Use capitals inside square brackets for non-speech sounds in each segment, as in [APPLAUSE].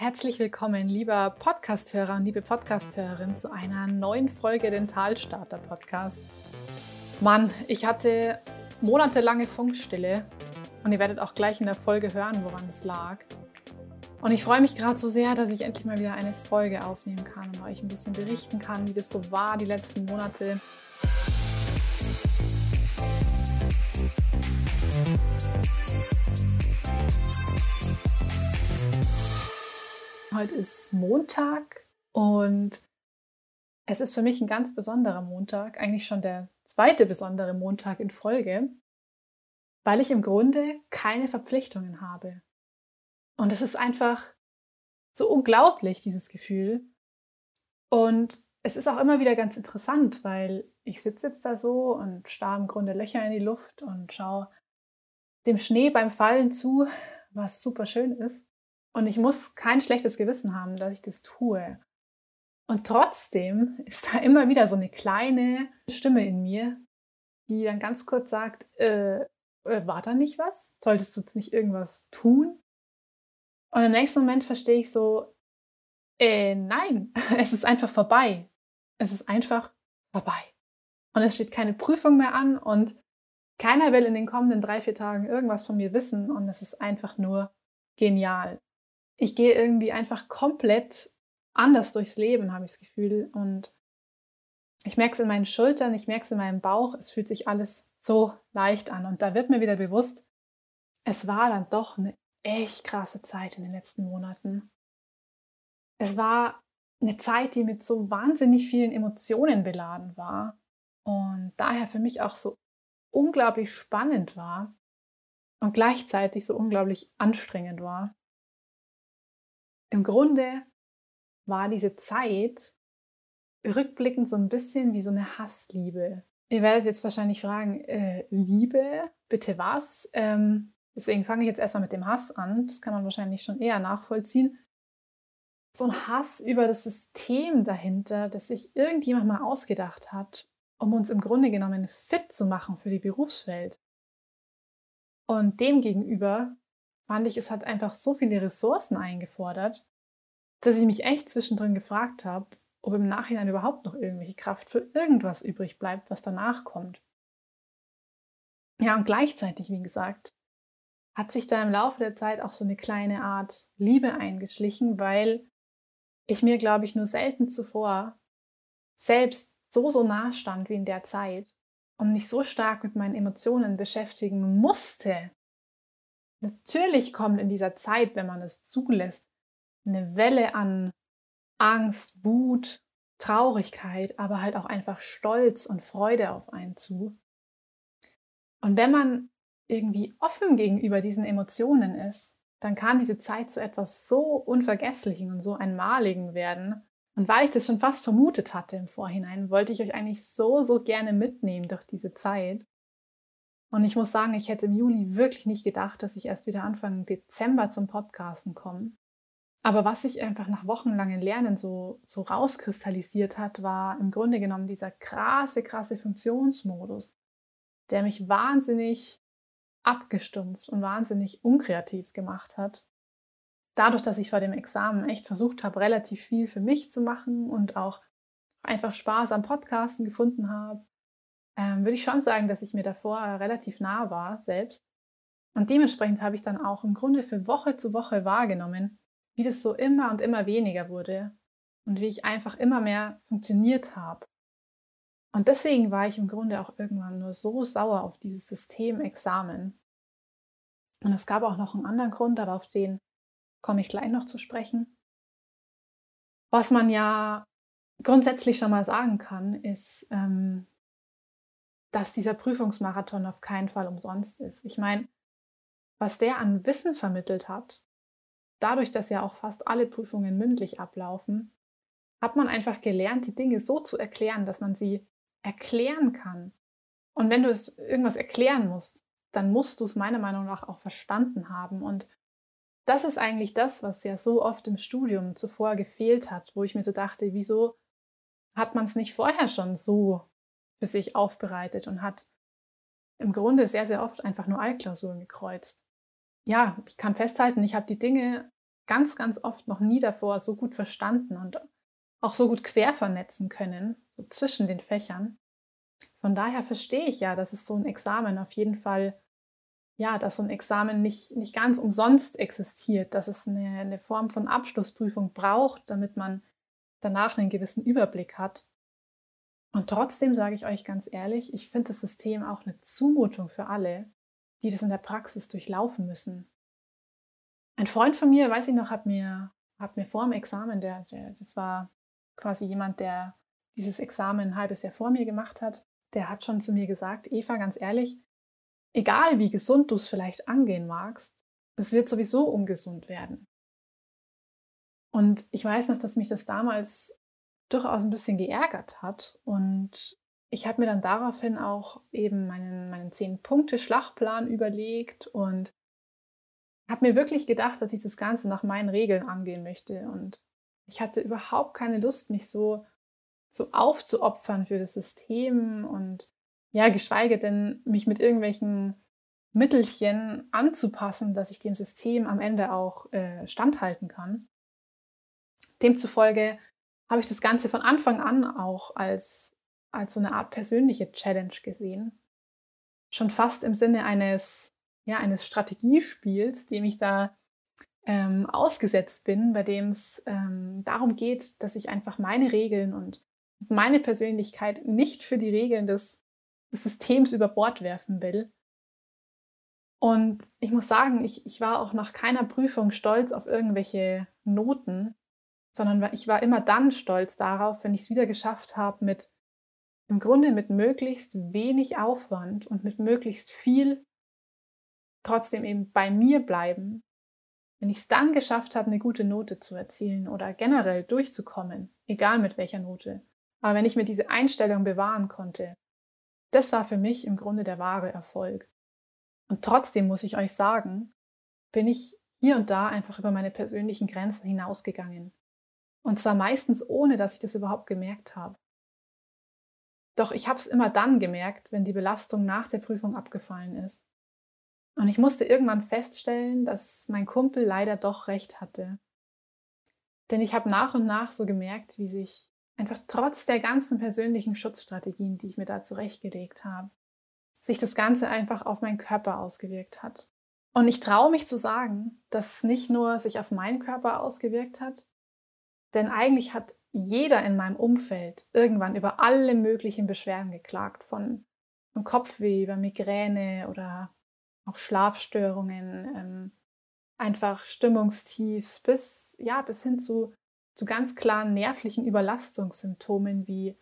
Herzlich willkommen, lieber Podcasthörer und liebe Podcasthörerin, zu einer neuen Folge Dentalstarter Podcast. Mann, ich hatte monatelange Funkstille und ihr werdet auch gleich in der Folge hören, woran es lag. Und ich freue mich gerade so sehr, dass ich endlich mal wieder eine Folge aufnehmen kann und euch ein bisschen berichten kann, wie das so war die letzten Monate. Heute ist Montag und es ist für mich ein ganz besonderer Montag, eigentlich schon der zweite besondere Montag in Folge, weil ich im Grunde keine Verpflichtungen habe. Und es ist einfach so unglaublich, dieses Gefühl. Und es ist auch immer wieder ganz interessant, weil ich sitze jetzt da so und starre im Grunde Löcher in die Luft und schaue dem Schnee beim Fallen zu, was super schön ist. Und ich muss kein schlechtes Gewissen haben, dass ich das tue. Und trotzdem ist da immer wieder so eine kleine Stimme in mir, die dann ganz kurz sagt, äh, äh, war da nicht was? Solltest du nicht irgendwas tun? Und im nächsten Moment verstehe ich so, äh, nein, [LAUGHS] es ist einfach vorbei. Es ist einfach vorbei. Und es steht keine Prüfung mehr an und keiner will in den kommenden drei, vier Tagen irgendwas von mir wissen und es ist einfach nur genial ich gehe irgendwie einfach komplett anders durchs Leben, habe ich das Gefühl. Und ich merke es in meinen Schultern, ich merke es in meinem Bauch, es fühlt sich alles so leicht an. Und da wird mir wieder bewusst, es war dann doch eine echt krasse Zeit in den letzten Monaten. Es war eine Zeit, die mit so wahnsinnig vielen Emotionen beladen war und daher für mich auch so unglaublich spannend war und gleichzeitig so unglaublich anstrengend war im Grunde war diese Zeit rückblickend so ein bisschen wie so eine Hassliebe. Ihr werdet jetzt wahrscheinlich fragen, äh, Liebe, bitte was? Ähm, deswegen fange ich jetzt erstmal mit dem Hass an. Das kann man wahrscheinlich schon eher nachvollziehen. So ein Hass über das System dahinter, das sich irgendjemand mal ausgedacht hat, um uns im Grunde genommen fit zu machen für die Berufswelt. Und demgegenüber fand ich, es hat einfach so viele Ressourcen eingefordert, dass ich mich echt zwischendrin gefragt habe, ob im Nachhinein überhaupt noch irgendwelche Kraft für irgendwas übrig bleibt, was danach kommt. Ja, und gleichzeitig, wie gesagt, hat sich da im Laufe der Zeit auch so eine kleine Art Liebe eingeschlichen, weil ich mir, glaube ich, nur selten zuvor selbst so, so nah stand wie in der Zeit und mich so stark mit meinen Emotionen beschäftigen musste, Natürlich kommt in dieser Zeit, wenn man es zulässt, eine Welle an Angst, Wut, Traurigkeit, aber halt auch einfach Stolz und Freude auf einen zu. Und wenn man irgendwie offen gegenüber diesen Emotionen ist, dann kann diese Zeit zu etwas so Unvergesslichen und so Einmaligen werden. Und weil ich das schon fast vermutet hatte im Vorhinein, wollte ich euch eigentlich so, so gerne mitnehmen durch diese Zeit. Und ich muss sagen, ich hätte im Juli wirklich nicht gedacht, dass ich erst wieder Anfang Dezember zum Podcasten komme. Aber was sich einfach nach wochenlangen Lernen so, so rauskristallisiert hat, war im Grunde genommen dieser krasse, krasse Funktionsmodus, der mich wahnsinnig abgestumpft und wahnsinnig unkreativ gemacht hat. Dadurch, dass ich vor dem Examen echt versucht habe, relativ viel für mich zu machen und auch einfach Spaß am Podcasten gefunden habe, ähm, würde ich schon sagen, dass ich mir davor relativ nah war selbst. Und dementsprechend habe ich dann auch im Grunde für Woche zu Woche wahrgenommen, wie das so immer und immer weniger wurde und wie ich einfach immer mehr funktioniert habe. Und deswegen war ich im Grunde auch irgendwann nur so sauer auf dieses System Examen. Und es gab auch noch einen anderen Grund, aber auf den komme ich gleich noch zu sprechen. Was man ja grundsätzlich schon mal sagen kann, ist, ähm, dass dieser Prüfungsmarathon auf keinen Fall umsonst ist. Ich meine, was der an Wissen vermittelt hat, dadurch, dass ja auch fast alle Prüfungen mündlich ablaufen, hat man einfach gelernt, die Dinge so zu erklären, dass man sie erklären kann. Und wenn du es irgendwas erklären musst, dann musst du es meiner Meinung nach auch verstanden haben. Und das ist eigentlich das, was ja so oft im Studium zuvor gefehlt hat, wo ich mir so dachte, wieso hat man es nicht vorher schon so für sich aufbereitet und hat im Grunde sehr, sehr oft einfach nur Altklausuren gekreuzt. Ja, ich kann festhalten, ich habe die Dinge ganz, ganz oft noch nie davor so gut verstanden und auch so gut quer vernetzen können, so zwischen den Fächern. Von daher verstehe ich ja, dass es so ein Examen auf jeden Fall, ja, dass so ein Examen nicht, nicht ganz umsonst existiert, dass es eine, eine Form von Abschlussprüfung braucht, damit man danach einen gewissen Überblick hat. Und trotzdem sage ich euch ganz ehrlich, ich finde das System auch eine Zumutung für alle, die das in der Praxis durchlaufen müssen. Ein Freund von mir, weiß ich noch, hat mir, hat mir vor dem Examen, der, der, das war quasi jemand, der dieses Examen ein halbes Jahr vor mir gemacht hat, der hat schon zu mir gesagt, Eva, ganz ehrlich, egal wie gesund du es vielleicht angehen magst, es wird sowieso ungesund werden. Und ich weiß noch, dass mich das damals durchaus ein bisschen geärgert hat. Und ich habe mir dann daraufhin auch eben meinen, meinen Zehn-Punkte-Schlachtplan überlegt und habe mir wirklich gedacht, dass ich das Ganze nach meinen Regeln angehen möchte. Und ich hatte überhaupt keine Lust, mich so, so aufzuopfern für das System und ja, geschweige denn mich mit irgendwelchen Mittelchen anzupassen, dass ich dem System am Ende auch äh, standhalten kann. Demzufolge habe ich das Ganze von Anfang an auch als, als so eine Art persönliche Challenge gesehen. Schon fast im Sinne eines, ja, eines Strategiespiels, dem ich da ähm, ausgesetzt bin, bei dem es ähm, darum geht, dass ich einfach meine Regeln und meine Persönlichkeit nicht für die Regeln des, des Systems über Bord werfen will. Und ich muss sagen, ich, ich war auch nach keiner Prüfung stolz auf irgendwelche Noten, sondern ich war immer dann stolz darauf, wenn ich es wieder geschafft habe, mit im Grunde mit möglichst wenig Aufwand und mit möglichst viel trotzdem eben bei mir bleiben. Wenn ich es dann geschafft habe, eine gute Note zu erzielen oder generell durchzukommen, egal mit welcher Note, aber wenn ich mir diese Einstellung bewahren konnte, das war für mich im Grunde der wahre Erfolg. Und trotzdem muss ich euch sagen, bin ich hier und da einfach über meine persönlichen Grenzen hinausgegangen. Und zwar meistens ohne, dass ich das überhaupt gemerkt habe. Doch ich habe es immer dann gemerkt, wenn die Belastung nach der Prüfung abgefallen ist. Und ich musste irgendwann feststellen, dass mein Kumpel leider doch recht hatte. Denn ich habe nach und nach so gemerkt, wie sich einfach trotz der ganzen persönlichen Schutzstrategien, die ich mir da zurechtgelegt habe, sich das Ganze einfach auf meinen Körper ausgewirkt hat. Und ich traue mich zu sagen, dass es nicht nur sich auf meinen Körper ausgewirkt hat, denn eigentlich hat jeder in meinem Umfeld irgendwann über alle möglichen Beschwerden geklagt, von, Kopfweh über Migräne oder auch Schlafstörungen, ähm, einfach Stimmungstiefs bis, ja, bis hin zu, zu ganz klaren nervlichen Überlastungssymptomen wie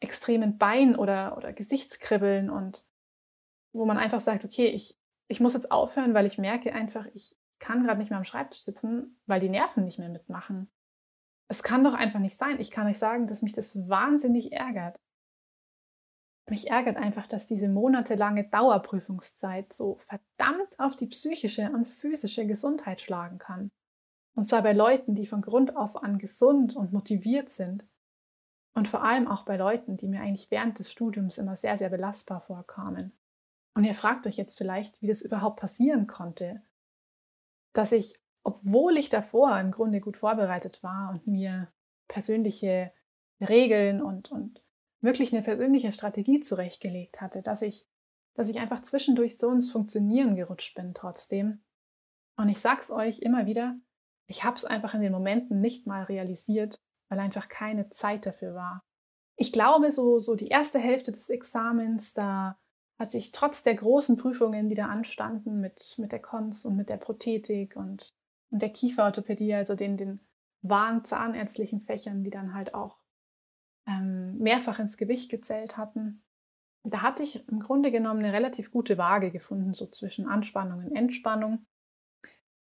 extremen Bein- oder, oder Gesichtskribbeln und wo man einfach sagt, okay, ich, ich muss jetzt aufhören, weil ich merke einfach, ich kann gerade nicht mehr am Schreibtisch sitzen, weil die Nerven nicht mehr mitmachen es kann doch einfach nicht sein. Ich kann euch sagen, dass mich das wahnsinnig ärgert. Mich ärgert einfach, dass diese monatelange Dauerprüfungszeit so verdammt auf die psychische und physische Gesundheit schlagen kann. Und zwar bei Leuten, die von Grund auf an gesund und motiviert sind. Und vor allem auch bei Leuten, die mir eigentlich während des Studiums immer sehr, sehr belastbar vorkamen. Und ihr fragt euch jetzt vielleicht, wie das überhaupt passieren konnte, dass ich obwohl ich davor im Grunde gut vorbereitet war und mir persönliche Regeln und, und wirklich eine persönliche Strategie zurechtgelegt hatte, dass ich, dass ich einfach zwischendurch so ins Funktionieren gerutscht bin trotzdem. Und ich sag's euch immer wieder, ich habe es einfach in den Momenten nicht mal realisiert, weil einfach keine Zeit dafür war. Ich glaube, so, so die erste Hälfte des Examens, da hatte ich trotz der großen Prüfungen, die da anstanden, mit, mit der Kons und mit der Prothetik und und der Kieferorthopädie, also den, den wahren zahnärztlichen Fächern, die dann halt auch ähm, mehrfach ins Gewicht gezählt hatten. Da hatte ich im Grunde genommen eine relativ gute Waage gefunden, so zwischen Anspannung und Entspannung.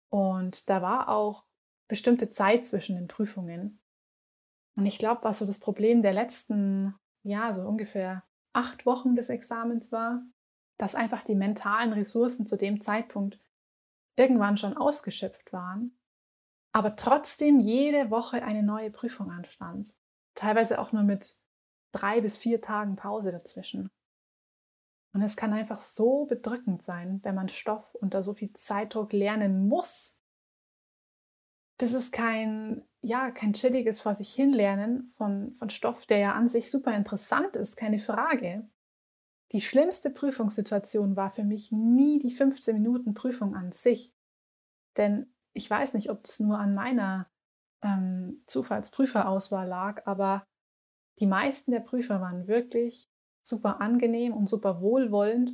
Und da war auch bestimmte Zeit zwischen den Prüfungen. Und ich glaube, was so das Problem der letzten, ja, so ungefähr acht Wochen des Examens war, dass einfach die mentalen Ressourcen zu dem Zeitpunkt irgendwann schon ausgeschöpft waren, aber trotzdem jede Woche eine neue Prüfung anstand. Teilweise auch nur mit drei bis vier Tagen Pause dazwischen. Und es kann einfach so bedrückend sein, wenn man Stoff unter so viel Zeitdruck lernen muss. das ist kein, ja, kein chilliges vor sich hinlernen von, von Stoff, der ja an sich super interessant ist, keine Frage. Die schlimmste Prüfungssituation war für mich nie die 15 Minuten Prüfung an sich. Denn ich weiß nicht, ob das nur an meiner ähm, Zufallsprüferauswahl lag, aber die meisten der Prüfer waren wirklich super angenehm und super wohlwollend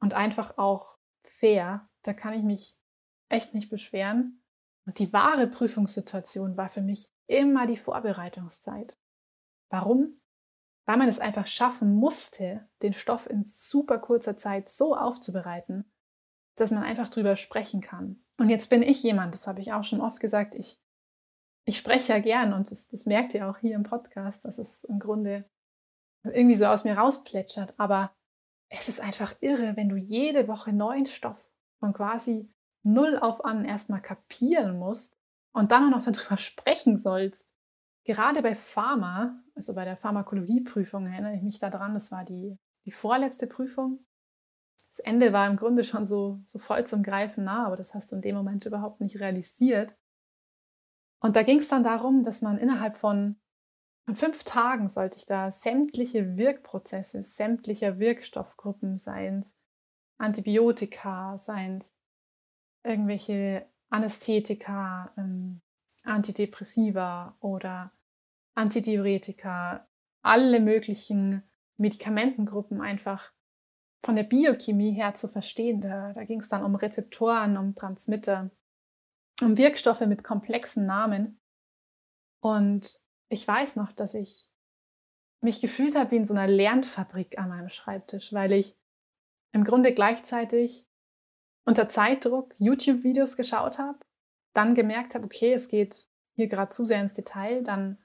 und einfach auch fair. Da kann ich mich echt nicht beschweren. Und die wahre Prüfungssituation war für mich immer die Vorbereitungszeit. Warum? Weil man es einfach schaffen musste, den Stoff in super kurzer Zeit so aufzubereiten, dass man einfach drüber sprechen kann. Und jetzt bin ich jemand, das habe ich auch schon oft gesagt, ich, ich spreche ja gern und das, das merkt ihr auch hier im Podcast, dass es im Grunde irgendwie so aus mir rausplätschert. Aber es ist einfach irre, wenn du jede Woche neuen Stoff von quasi null auf an erstmal kapieren musst und dann auch noch darüber sprechen sollst. Gerade bei Pharma, also bei der Pharmakologieprüfung, erinnere ich mich daran, das war die, die vorletzte Prüfung. Das Ende war im Grunde schon so, so voll zum Greifen nah, aber das hast du in dem Moment überhaupt nicht realisiert. Und da ging es dann darum, dass man innerhalb von, fünf Tagen sollte ich da sämtliche Wirkprozesse, sämtlicher Wirkstoffgruppen, seien es Antibiotika, seien es irgendwelche Anästhetika, ähm, Antidepressiva oder Antidiuretika, alle möglichen Medikamentengruppen einfach von der Biochemie her zu verstehen. Da, da ging es dann um Rezeptoren, um Transmitter, um Wirkstoffe mit komplexen Namen. Und ich weiß noch, dass ich mich gefühlt habe wie in so einer Lernfabrik an meinem Schreibtisch, weil ich im Grunde gleichzeitig unter Zeitdruck YouTube-Videos geschaut habe, dann gemerkt habe, okay, es geht hier gerade zu sehr ins Detail, dann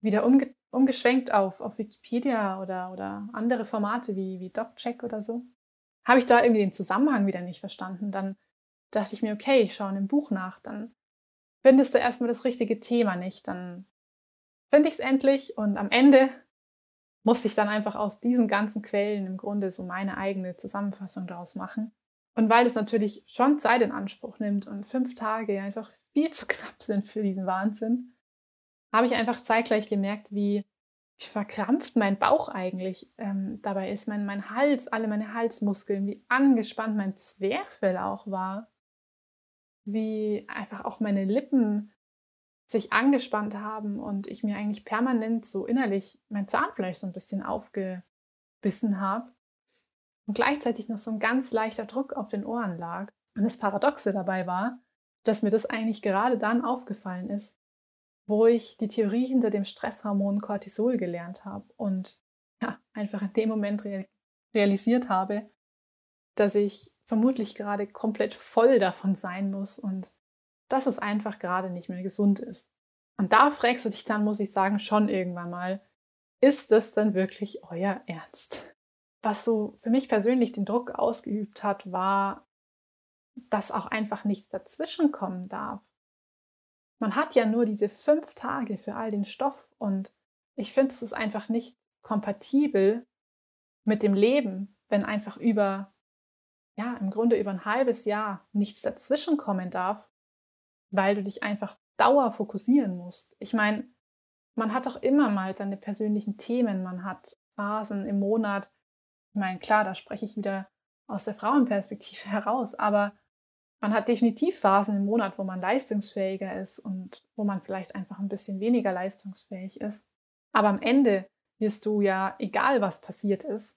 wieder umge umgeschwenkt auf, auf Wikipedia oder, oder andere Formate wie, wie DocCheck oder so, habe ich da irgendwie den Zusammenhang wieder nicht verstanden. Dann dachte ich mir, okay, ich schaue in einem Buch nach, dann findest du erstmal das richtige Thema nicht, dann finde ich es endlich und am Ende musste ich dann einfach aus diesen ganzen Quellen im Grunde so meine eigene Zusammenfassung daraus machen. Und weil es natürlich schon Zeit in Anspruch nimmt und fünf Tage einfach viel zu knapp sind für diesen Wahnsinn, habe ich einfach zeitgleich gemerkt, wie, verkrampft mein Bauch eigentlich ähm, dabei ist, mein, mein Hals, alle meine Halsmuskeln, wie angespannt mein Zwerchfell auch war, wie einfach auch meine Lippen sich angespannt haben und ich mir eigentlich permanent so innerlich mein Zahnfleisch so ein bisschen aufgebissen habe und gleichzeitig noch so ein ganz leichter Druck auf den Ohren lag. Und das Paradoxe dabei war, dass mir das eigentlich gerade dann aufgefallen ist, wo ich die Theorie hinter dem Stresshormon Cortisol gelernt habe und ja, einfach in dem Moment realisiert habe, dass ich vermutlich gerade komplett voll davon sein muss und dass es einfach gerade nicht mehr gesund ist. Und da fragst du dich dann, muss ich sagen, schon irgendwann mal, ist das denn wirklich euer Ernst? was so für mich persönlich den Druck ausgeübt hat, war, dass auch einfach nichts dazwischen kommen darf. Man hat ja nur diese fünf Tage für all den Stoff und ich finde, es ist einfach nicht kompatibel mit dem Leben, wenn einfach über, ja, im Grunde über ein halbes Jahr nichts dazwischen kommen darf, weil du dich einfach dauer fokussieren musst. Ich meine, man hat auch immer mal seine persönlichen Themen, man hat Phasen im Monat, ich meine, klar, da spreche ich wieder aus der Frauenperspektive [LAUGHS] heraus, aber man hat definitiv Phasen im Monat, wo man leistungsfähiger ist und wo man vielleicht einfach ein bisschen weniger leistungsfähig ist. Aber am Ende wirst du ja, egal was passiert ist,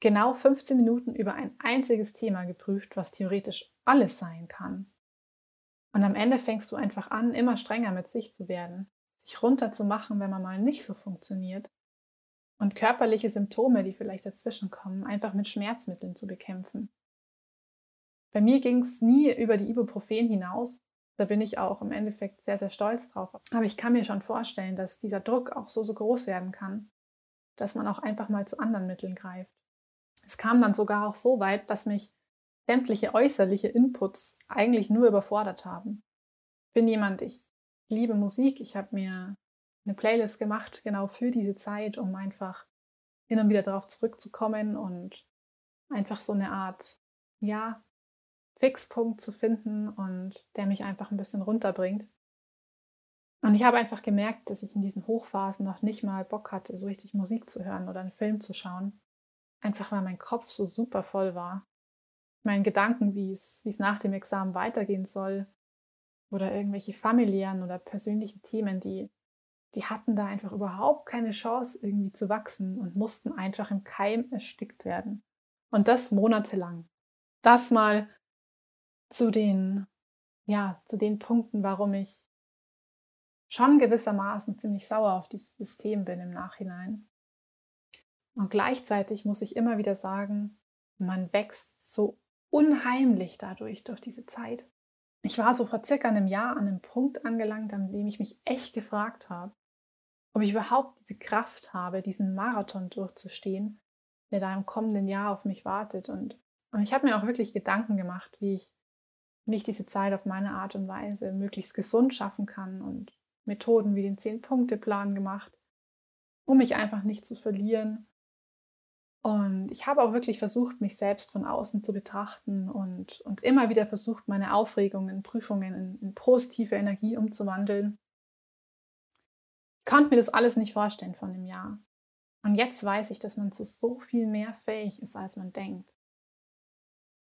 genau 15 Minuten über ein einziges Thema geprüft, was theoretisch alles sein kann. Und am Ende fängst du einfach an, immer strenger mit sich zu werden, sich runterzumachen, wenn man mal nicht so funktioniert und körperliche Symptome, die vielleicht dazwischen kommen, einfach mit Schmerzmitteln zu bekämpfen. Bei mir ging es nie über die Ibuprofen hinaus. Da bin ich auch im Endeffekt sehr, sehr stolz drauf. Aber ich kann mir schon vorstellen, dass dieser Druck auch so, so groß werden kann, dass man auch einfach mal zu anderen Mitteln greift. Es kam dann sogar auch so weit, dass mich sämtliche äußerliche Inputs eigentlich nur überfordert haben. Ich bin jemand, ich liebe Musik. Ich habe mir eine Playlist gemacht, genau für diese Zeit, um einfach hin und wieder darauf zurückzukommen und einfach so eine Art, ja, Fixpunkt zu finden und der mich einfach ein bisschen runterbringt. Und ich habe einfach gemerkt, dass ich in diesen Hochphasen noch nicht mal Bock hatte, so richtig Musik zu hören oder einen Film zu schauen. Einfach weil mein Kopf so super voll war. Meinen Gedanken, wie es, wie es nach dem Examen weitergehen soll. Oder irgendwelche familiären oder persönlichen Themen, die, die hatten da einfach überhaupt keine Chance, irgendwie zu wachsen und mussten einfach im Keim erstickt werden. Und das monatelang. Das mal zu den, ja, zu den Punkten, warum ich schon gewissermaßen ziemlich sauer auf dieses System bin im Nachhinein. Und gleichzeitig muss ich immer wieder sagen, man wächst so unheimlich dadurch, durch diese Zeit. Ich war so vor circa einem Jahr an einem Punkt angelangt, an dem ich mich echt gefragt habe, ob ich überhaupt diese Kraft habe, diesen Marathon durchzustehen, der da im kommenden Jahr auf mich wartet. Und, und ich habe mir auch wirklich Gedanken gemacht, wie ich, wie ich diese Zeit auf meine Art und Weise möglichst gesund schaffen kann und Methoden wie den Zehn-Punkte-Plan gemacht, um mich einfach nicht zu verlieren. Und ich habe auch wirklich versucht, mich selbst von außen zu betrachten und, und immer wieder versucht, meine Aufregungen, Prüfungen in, in positive Energie umzuwandeln. Ich konnte mir das alles nicht vorstellen von dem Jahr. Und jetzt weiß ich, dass man zu so viel mehr fähig ist, als man denkt.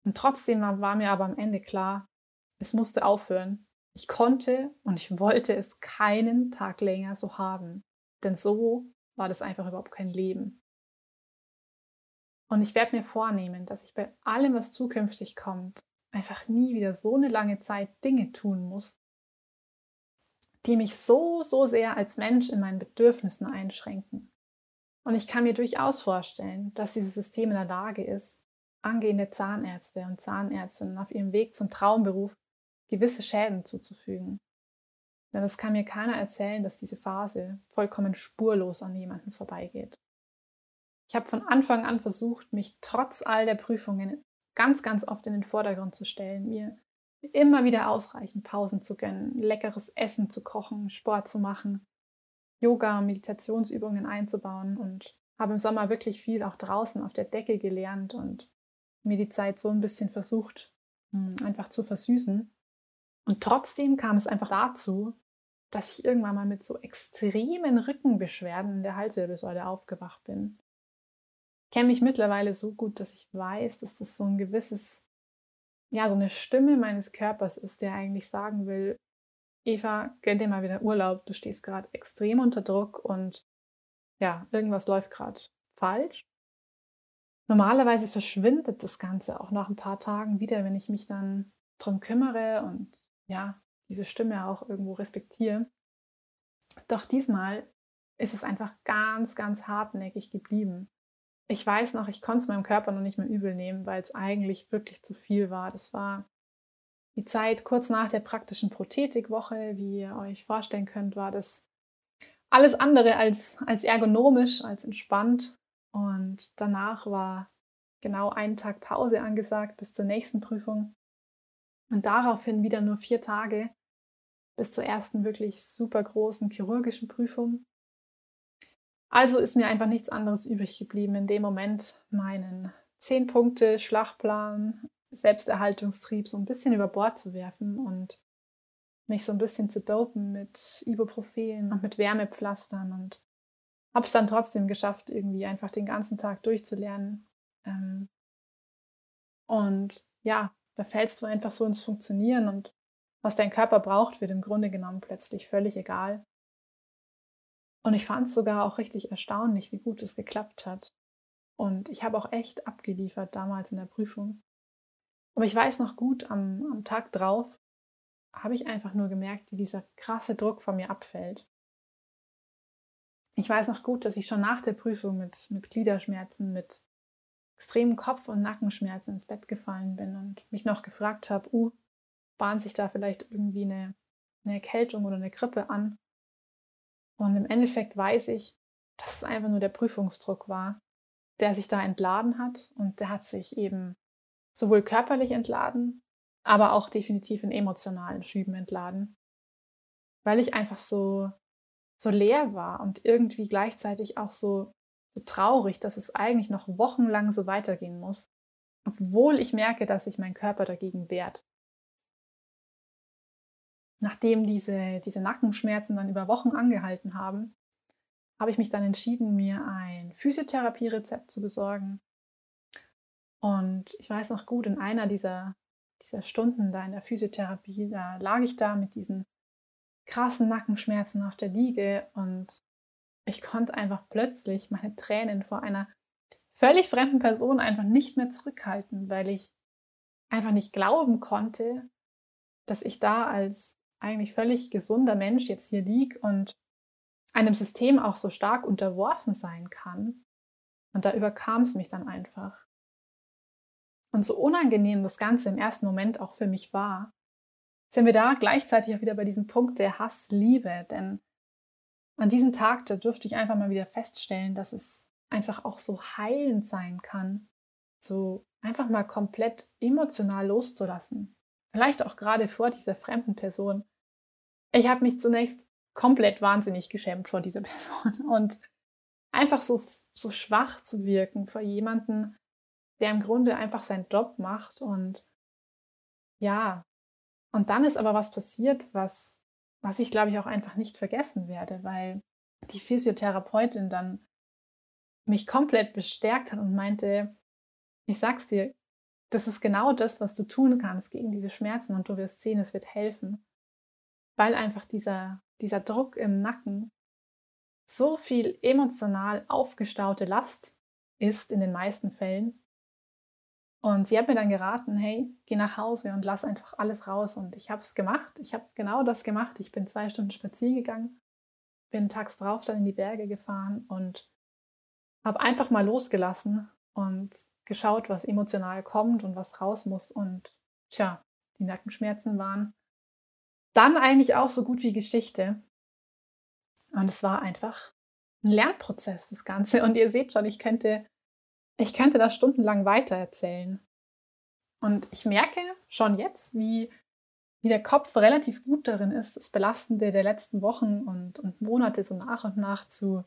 Und trotzdem war mir aber am Ende klar, es musste aufhören. Ich konnte und ich wollte es keinen Tag länger so haben. Denn so war das einfach überhaupt kein Leben. Und ich werde mir vornehmen, dass ich bei allem, was zukünftig kommt, einfach nie wieder so eine lange Zeit Dinge tun muss, die mich so, so sehr als Mensch in meinen Bedürfnissen einschränken. Und ich kann mir durchaus vorstellen, dass dieses System in der Lage ist, angehende Zahnärzte und Zahnärztinnen auf ihrem Weg zum Traumberuf gewisse Schäden zuzufügen. Denn es kann mir keiner erzählen, dass diese Phase vollkommen spurlos an jemanden vorbeigeht. Ich habe von Anfang an versucht, mich trotz all der Prüfungen ganz, ganz oft in den Vordergrund zu stellen, mir immer wieder ausreichend Pausen zu gönnen, leckeres Essen zu kochen, Sport zu machen, Yoga, Meditationsübungen einzubauen und habe im Sommer wirklich viel auch draußen auf der Decke gelernt und mir die Zeit so ein bisschen versucht, hm, einfach zu versüßen. Und trotzdem kam es einfach dazu, dass ich irgendwann mal mit so extremen Rückenbeschwerden in der Halswirbelsäule aufgewacht bin. Ich kenne mich mittlerweile so gut, dass ich weiß, dass das so ein gewisses, ja, so eine Stimme meines Körpers ist, der eigentlich sagen will, Eva, gönn dir mal wieder Urlaub, du stehst gerade extrem unter Druck und ja, irgendwas läuft gerade falsch. Normalerweise verschwindet das Ganze auch nach ein paar Tagen wieder, wenn ich mich dann drum kümmere und ja, diese Stimme auch irgendwo respektiere. Doch diesmal ist es einfach ganz, ganz hartnäckig geblieben. Ich weiß noch, ich konnte es meinem Körper noch nicht mehr übel nehmen, weil es eigentlich wirklich zu viel war. Das war die Zeit kurz nach der praktischen Prothetikwoche. Wie ihr euch vorstellen könnt, war das alles andere als, als ergonomisch, als entspannt. Und danach war genau ein Tag Pause angesagt bis zur nächsten Prüfung. Und daraufhin wieder nur vier Tage bis zur ersten wirklich super großen chirurgischen Prüfung. Also ist mir einfach nichts anderes übrig geblieben, in dem Moment meinen 10 Punkte Schlachtplan, Selbsterhaltungstrieb so ein bisschen über Bord zu werfen und mich so ein bisschen zu dopen mit Ibuprofen und mit Wärmepflastern und habe es dann trotzdem geschafft, irgendwie einfach den ganzen Tag durchzulernen. Ähm, und ja, da fällst du einfach so ins Funktionieren und was dein Körper braucht, wird im Grunde genommen plötzlich völlig egal. Und ich fand es sogar auch richtig erstaunlich, wie gut es geklappt hat. Und ich habe auch echt abgeliefert damals in der Prüfung. Aber ich weiß noch gut, am, am Tag drauf habe ich einfach nur gemerkt, wie dieser krasse Druck von mir abfällt. Ich weiß noch gut, dass ich schon nach der Prüfung mit, mit Gliederschmerzen, mit extremen Kopf- und Nackenschmerzen ins Bett gefallen bin und mich noch gefragt habe, uh, bahnt sich da vielleicht irgendwie eine, eine Erkältung oder eine Grippe an? Und im Endeffekt weiß ich, dass es einfach nur der Prüfungsdruck war, der sich da entladen hat und der hat sich eben sowohl körperlich entladen, aber auch definitiv in emotionalen Schüben entladen, weil ich einfach so so leer war und irgendwie gleichzeitig auch so so traurig, dass es eigentlich noch wochenlang so weitergehen muss. obwohl ich merke, dass sich mein Körper dagegen wehrt. Nachdem diese, diese Nackenschmerzen dann über Wochen angehalten haben, habe ich mich dann entschieden, mir ein Physiotherapie-Rezept zu besorgen. Und ich weiß noch gut, in einer dieser, dieser Stunden da in der Physiotherapie, da lag ich da mit diesen krassen Nackenschmerzen auf der Liege und ich konnte einfach plötzlich meine Tränen vor einer völlig fremden Person einfach nicht mehr zurückhalten, weil ich einfach nicht glauben konnte, dass ich da als eigentlich völlig gesunder Mensch jetzt hier liege und einem System auch so stark unterworfen sein kann. Und da überkam es mich dann einfach. Und so unangenehm das Ganze im ersten Moment auch für mich war, sind wir da gleichzeitig auch wieder bei diesem Punkt der Hass-Liebe. Denn an diesem Tag, da durfte ich einfach mal wieder feststellen, dass es einfach auch so heilend sein kann, so einfach mal komplett emotional loszulassen. Vielleicht auch gerade vor dieser fremden Person. Ich habe mich zunächst komplett wahnsinnig geschämt vor dieser [LAUGHS] Person und einfach so, so schwach zu wirken vor jemanden, der im Grunde einfach seinen Job macht und ja, und dann ist aber was passiert, was, was ich glaube ich auch einfach nicht vergessen werde, weil die Physiotherapeutin dann mich komplett bestärkt hat und meinte, ich sag's dir, das ist genau das, was du tun kannst gegen diese Schmerzen und du wirst sehen, es wird helfen. Weil einfach dieser, dieser Druck im Nacken so viel emotional aufgestaute Last ist in den meisten Fällen. Und sie hat mir dann geraten, hey, geh nach Hause und lass einfach alles raus. Und ich habe es gemacht. Ich habe genau das gemacht. Ich bin zwei Stunden spazieren gegangen, bin tags drauf dann in die Berge gefahren und habe einfach mal losgelassen und geschaut, was emotional kommt und was raus muss. Und tja, die Nackenschmerzen waren dann eigentlich auch so gut wie Geschichte. Und es war einfach ein Lernprozess, das Ganze. Und ihr seht schon, ich könnte, ich könnte da stundenlang weitererzählen. Und ich merke schon jetzt, wie, wie der Kopf relativ gut darin ist, das Belastende der letzten Wochen und, und Monate so nach und nach zu,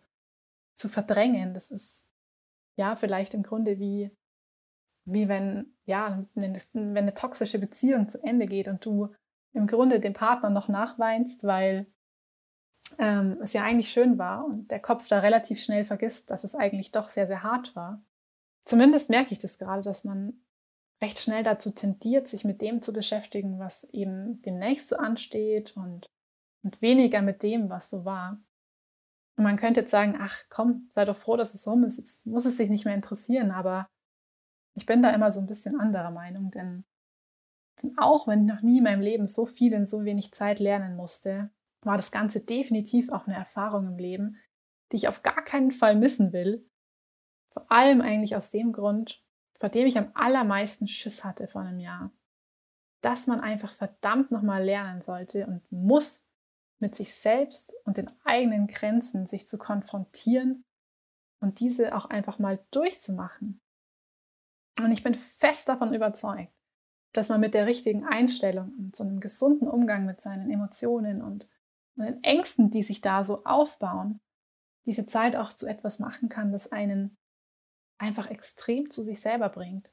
zu verdrängen. Das ist ja vielleicht im Grunde wie, wie wenn, ja, eine, wenn eine toxische Beziehung zu Ende geht und du im Grunde dem Partner noch nachweinst, weil ähm, es ja eigentlich schön war und der Kopf da relativ schnell vergisst, dass es eigentlich doch sehr, sehr hart war. Zumindest merke ich das gerade, dass man recht schnell dazu tendiert, sich mit dem zu beschäftigen, was eben demnächst so ansteht und, und weniger mit dem, was so war. Und man könnte jetzt sagen, ach komm, sei doch froh, dass es rum ist, jetzt muss es dich nicht mehr interessieren, aber ich bin da immer so ein bisschen anderer Meinung, denn, denn auch wenn ich noch nie in meinem Leben so viel in so wenig Zeit lernen musste, war das Ganze definitiv auch eine Erfahrung im Leben, die ich auf gar keinen Fall missen will. Vor allem eigentlich aus dem Grund, vor dem ich am allermeisten Schiss hatte vor einem Jahr. Dass man einfach verdammt nochmal lernen sollte und muss, mit sich selbst und den eigenen Grenzen sich zu konfrontieren und diese auch einfach mal durchzumachen. Und ich bin fest davon überzeugt, dass man mit der richtigen Einstellung und so einem gesunden Umgang mit seinen Emotionen und den Ängsten, die sich da so aufbauen, diese Zeit auch zu etwas machen kann, das einen einfach extrem zu sich selber bringt.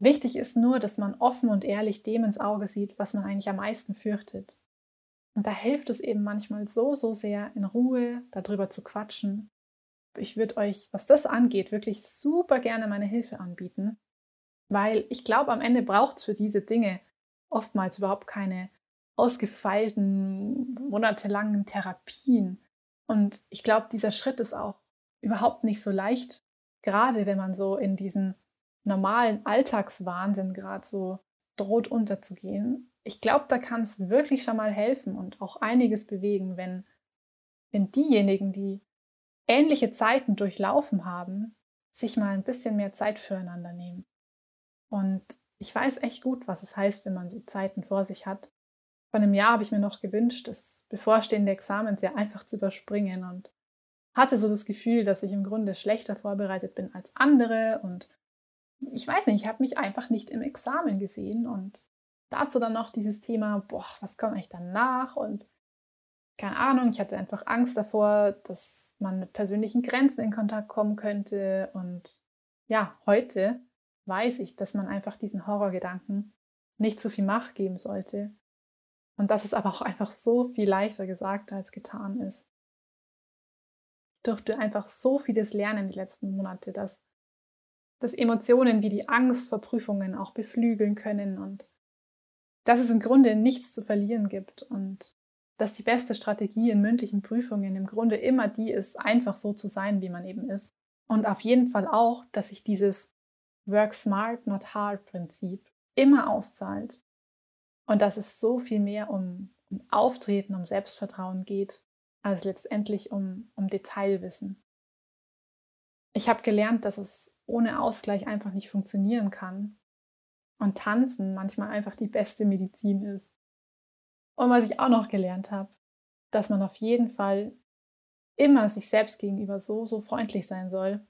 Wichtig ist nur, dass man offen und ehrlich dem ins Auge sieht, was man eigentlich am meisten fürchtet. Und da hilft es eben manchmal so, so sehr, in Ruhe darüber zu quatschen. Ich würde euch, was das angeht, wirklich super gerne meine Hilfe anbieten, weil ich glaube, am Ende braucht es für diese Dinge oftmals überhaupt keine ausgefeilten, monatelangen Therapien. Und ich glaube, dieser Schritt ist auch überhaupt nicht so leicht, gerade wenn man so in diesen normalen Alltagswahnsinn gerade so droht unterzugehen. Ich glaube, da kann es wirklich schon mal helfen und auch einiges bewegen, wenn, wenn diejenigen, die ähnliche Zeiten durchlaufen haben, sich mal ein bisschen mehr Zeit füreinander nehmen. Und ich weiß echt gut, was es heißt, wenn man so Zeiten vor sich hat, vor einem Jahr habe ich mir noch gewünscht, das bevorstehende Examen sehr einfach zu überspringen und hatte so das Gefühl, dass ich im Grunde schlechter vorbereitet bin als andere und ich weiß nicht, ich habe mich einfach nicht im Examen gesehen und dazu dann noch dieses Thema, boah, was kommt eigentlich danach und keine Ahnung, ich hatte einfach Angst davor, dass man mit persönlichen Grenzen in Kontakt kommen könnte und ja, heute weiß ich, dass man einfach diesen Horrorgedanken nicht zu viel Macht geben sollte. Und dass es aber auch einfach so viel leichter gesagt als getan ist. Durfte einfach so vieles lernen die letzten Monate, dass, dass Emotionen wie die Angst vor Prüfungen auch beflügeln können und dass es im Grunde nichts zu verlieren gibt und dass die beste Strategie in mündlichen Prüfungen im Grunde immer die ist, einfach so zu sein, wie man eben ist. Und auf jeden Fall auch, dass sich dieses Work Smart, Not Hard Prinzip immer auszahlt. Und dass es so viel mehr um, um Auftreten, um Selbstvertrauen geht, als letztendlich um, um Detailwissen. Ich habe gelernt, dass es ohne Ausgleich einfach nicht funktionieren kann. Und Tanzen manchmal einfach die beste Medizin ist. Und was ich auch noch gelernt habe, dass man auf jeden Fall immer sich selbst gegenüber so, so freundlich sein soll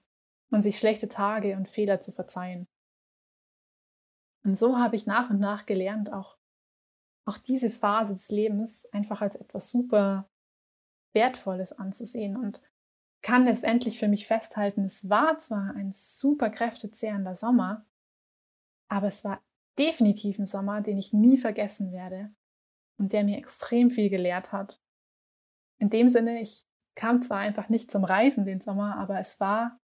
und sich schlechte Tage und Fehler zu verzeihen. Und so habe ich nach und nach gelernt, auch, auch diese Phase des Lebens einfach als etwas super Wertvolles anzusehen und kann letztendlich für mich festhalten, es war zwar ein super kräftezehrender Sommer, aber es war definitiv ein Sommer, den ich nie vergessen werde und der mir extrem viel gelehrt hat. In dem Sinne, ich kam zwar einfach nicht zum Reisen den Sommer, aber es war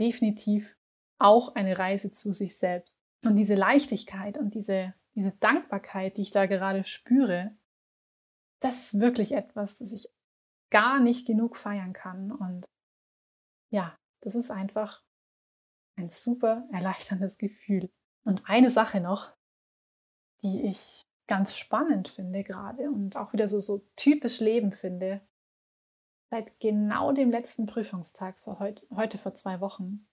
definitiv auch eine Reise zu sich selbst. Und diese Leichtigkeit und diese, diese Dankbarkeit, die ich da gerade spüre, das ist wirklich etwas, das ich gar nicht genug feiern kann. Und ja, das ist einfach ein super erleichterndes Gefühl. Und eine Sache noch, die ich ganz spannend finde gerade und auch wieder so, so typisch Leben finde. Seit genau dem letzten Prüfungstag vor heute, heute vor zwei Wochen,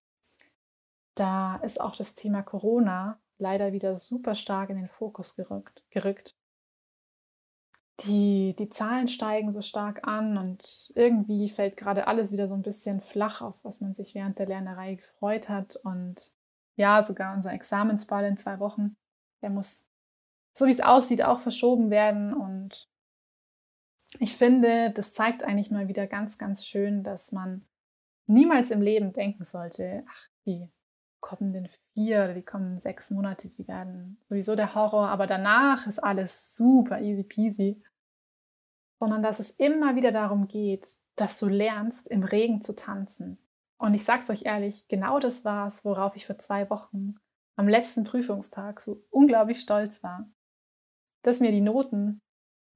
da ist auch das Thema Corona leider wieder super stark in den Fokus gerückt. gerückt. Die, die Zahlen steigen so stark an und irgendwie fällt gerade alles wieder so ein bisschen flach auf, was man sich während der Lernerei gefreut hat. Und ja, sogar unser Examensball in zwei Wochen, der muss so wie es aussieht, auch verschoben werden. Und ich finde, das zeigt eigentlich mal wieder ganz, ganz schön, dass man niemals im Leben denken sollte, ach, die kommenden vier oder die kommenden sechs Monate, die werden sowieso der Horror, aber danach ist alles super easy peasy. Sondern dass es immer wieder darum geht, dass du lernst, im Regen zu tanzen. Und ich sag's euch ehrlich, genau das war es, worauf ich vor zwei Wochen am letzten Prüfungstag so unglaublich stolz war dass mir die Noten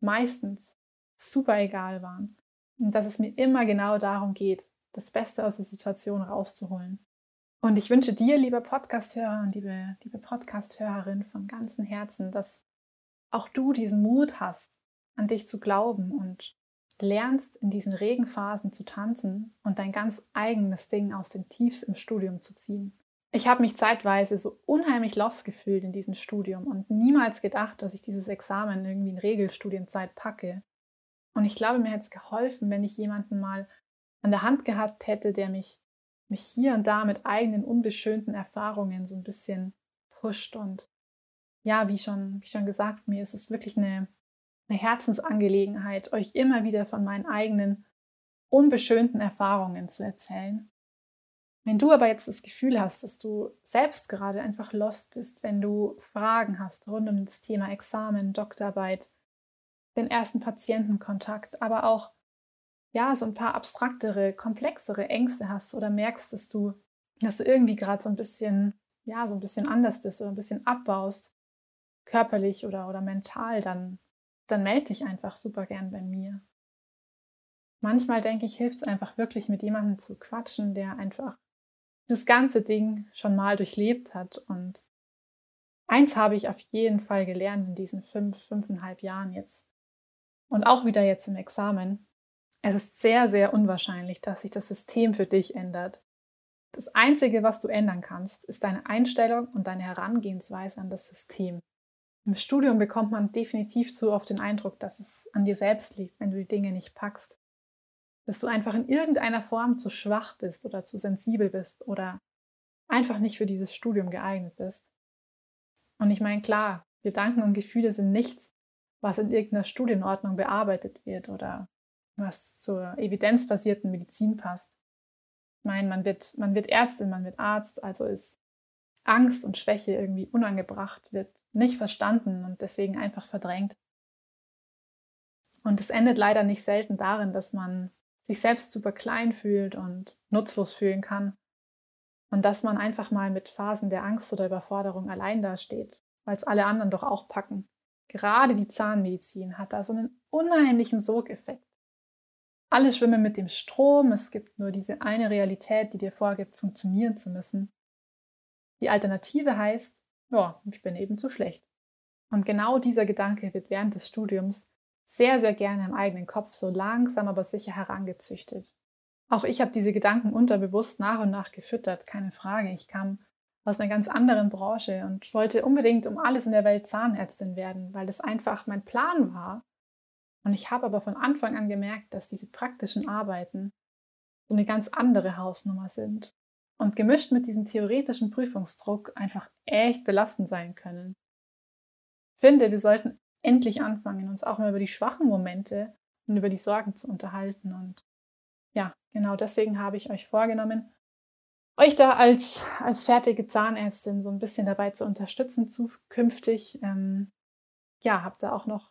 meistens super egal waren und dass es mir immer genau darum geht, das Beste aus der Situation rauszuholen. Und ich wünsche dir, lieber Podcasthörer und liebe, liebe Podcasthörerin, von ganzem Herzen, dass auch du diesen Mut hast, an dich zu glauben und lernst, in diesen Regenphasen zu tanzen und dein ganz eigenes Ding aus den Tiefs im Studium zu ziehen. Ich habe mich zeitweise so unheimlich lost gefühlt in diesem Studium und niemals gedacht, dass ich dieses Examen irgendwie in Regelstudienzeit packe. Und ich glaube, mir hätte es geholfen, wenn ich jemanden mal an der Hand gehabt hätte, der mich, mich hier und da mit eigenen unbeschönten Erfahrungen so ein bisschen pusht. Und ja, wie schon, wie schon gesagt, mir ist es wirklich eine, eine Herzensangelegenheit, euch immer wieder von meinen eigenen unbeschönten Erfahrungen zu erzählen. Wenn du aber jetzt das Gefühl hast, dass du selbst gerade einfach lost bist, wenn du Fragen hast rund um das Thema Examen, Doktorarbeit, den ersten Patientenkontakt, aber auch ja, so ein paar abstraktere, komplexere Ängste hast oder merkst, dass du, dass du irgendwie gerade so ein bisschen, ja, so ein bisschen anders bist oder ein bisschen abbaust, körperlich oder, oder mental, dann, dann melde dich einfach super gern bei mir. Manchmal denke ich, hilft es einfach wirklich, mit jemandem zu quatschen, der einfach das ganze Ding schon mal durchlebt hat. Und eins habe ich auf jeden Fall gelernt in diesen fünf, fünfeinhalb Jahren jetzt. Und auch wieder jetzt im Examen. Es ist sehr, sehr unwahrscheinlich, dass sich das System für dich ändert. Das Einzige, was du ändern kannst, ist deine Einstellung und deine Herangehensweise an das System. Im Studium bekommt man definitiv zu oft den Eindruck, dass es an dir selbst liegt, wenn du die Dinge nicht packst dass du einfach in irgendeiner Form zu schwach bist oder zu sensibel bist oder einfach nicht für dieses Studium geeignet bist. Und ich meine, klar, Gedanken und Gefühle sind nichts, was in irgendeiner Studienordnung bearbeitet wird oder was zur evidenzbasierten Medizin passt. Ich meine, man wird, man wird Ärztin, man wird Arzt, also ist Angst und Schwäche irgendwie unangebracht, wird nicht verstanden und deswegen einfach verdrängt. Und es endet leider nicht selten darin, dass man sich selbst super klein fühlt und nutzlos fühlen kann. Und dass man einfach mal mit Phasen der Angst oder Überforderung allein dasteht, weil es alle anderen doch auch packen. Gerade die Zahnmedizin hat da so einen unheimlichen Sogeffekt. Alle schwimmen mit dem Strom, es gibt nur diese eine Realität, die dir vorgibt, funktionieren zu müssen. Die Alternative heißt, ja, ich bin eben zu schlecht. Und genau dieser Gedanke wird während des Studiums sehr, sehr gerne im eigenen Kopf so langsam aber sicher herangezüchtet. Auch ich habe diese Gedanken unterbewusst nach und nach gefüttert, keine Frage. Ich kam aus einer ganz anderen Branche und wollte unbedingt um alles in der Welt Zahnärztin werden, weil das einfach mein Plan war. Und ich habe aber von Anfang an gemerkt, dass diese praktischen Arbeiten so eine ganz andere Hausnummer sind und gemischt mit diesem theoretischen Prüfungsdruck einfach echt belastend sein können. Ich finde, wir sollten endlich anfangen, uns auch mal über die schwachen Momente und über die Sorgen zu unterhalten. Und ja, genau deswegen habe ich euch vorgenommen, euch da als, als fertige Zahnärztin so ein bisschen dabei zu unterstützen zukünftig. Ähm, ja, habt da auch noch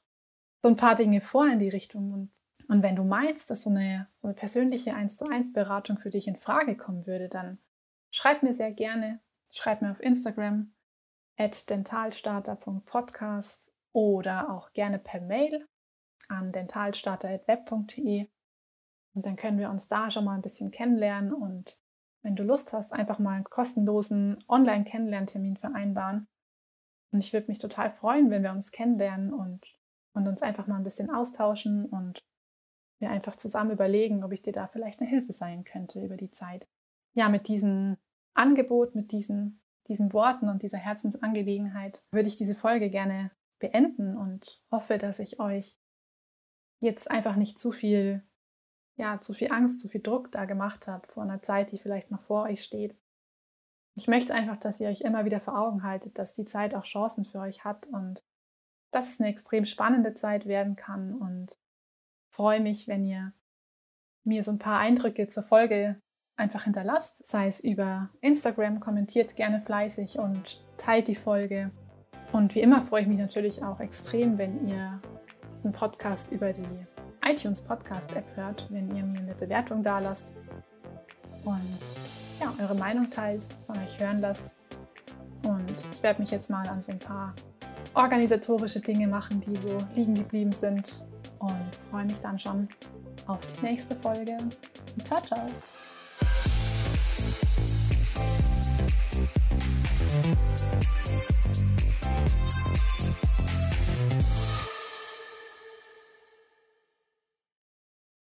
so ein paar Dinge vor in die Richtung. Und, und wenn du meinst, dass so eine, so eine persönliche 1 zu 1 Beratung für dich in Frage kommen würde, dann schreib mir sehr gerne. Schreib mir auf Instagram at dentalstarter.podcast oder auch gerne per Mail an dentalstarter.web.de. Und dann können wir uns da schon mal ein bisschen kennenlernen und wenn du Lust hast, einfach mal einen kostenlosen Online-Kennenlerntermin vereinbaren. Und ich würde mich total freuen, wenn wir uns kennenlernen und, und uns einfach mal ein bisschen austauschen und wir einfach zusammen überlegen, ob ich dir da vielleicht eine Hilfe sein könnte über die Zeit. Ja, mit diesem Angebot, mit diesen, diesen Worten und dieser Herzensangelegenheit würde ich diese Folge gerne beenden und hoffe, dass ich euch jetzt einfach nicht zu viel, ja, zu viel Angst, zu viel Druck da gemacht habe vor einer Zeit, die vielleicht noch vor euch steht. Ich möchte einfach, dass ihr euch immer wieder vor Augen haltet, dass die Zeit auch Chancen für euch hat und dass es eine extrem spannende Zeit werden kann und freue mich, wenn ihr mir so ein paar Eindrücke zur Folge einfach hinterlasst, sei es über Instagram, kommentiert gerne fleißig und teilt die Folge und wie immer freue ich mich natürlich auch extrem, wenn ihr diesen Podcast über die iTunes Podcast App hört, wenn ihr mir eine Bewertung da lasst und ja, eure Meinung teilt, von euch hören lasst. Und ich werde mich jetzt mal an so ein paar organisatorische Dinge machen, die so liegen geblieben sind und freue mich dann schon auf die nächste Folge. Ciao, ciao.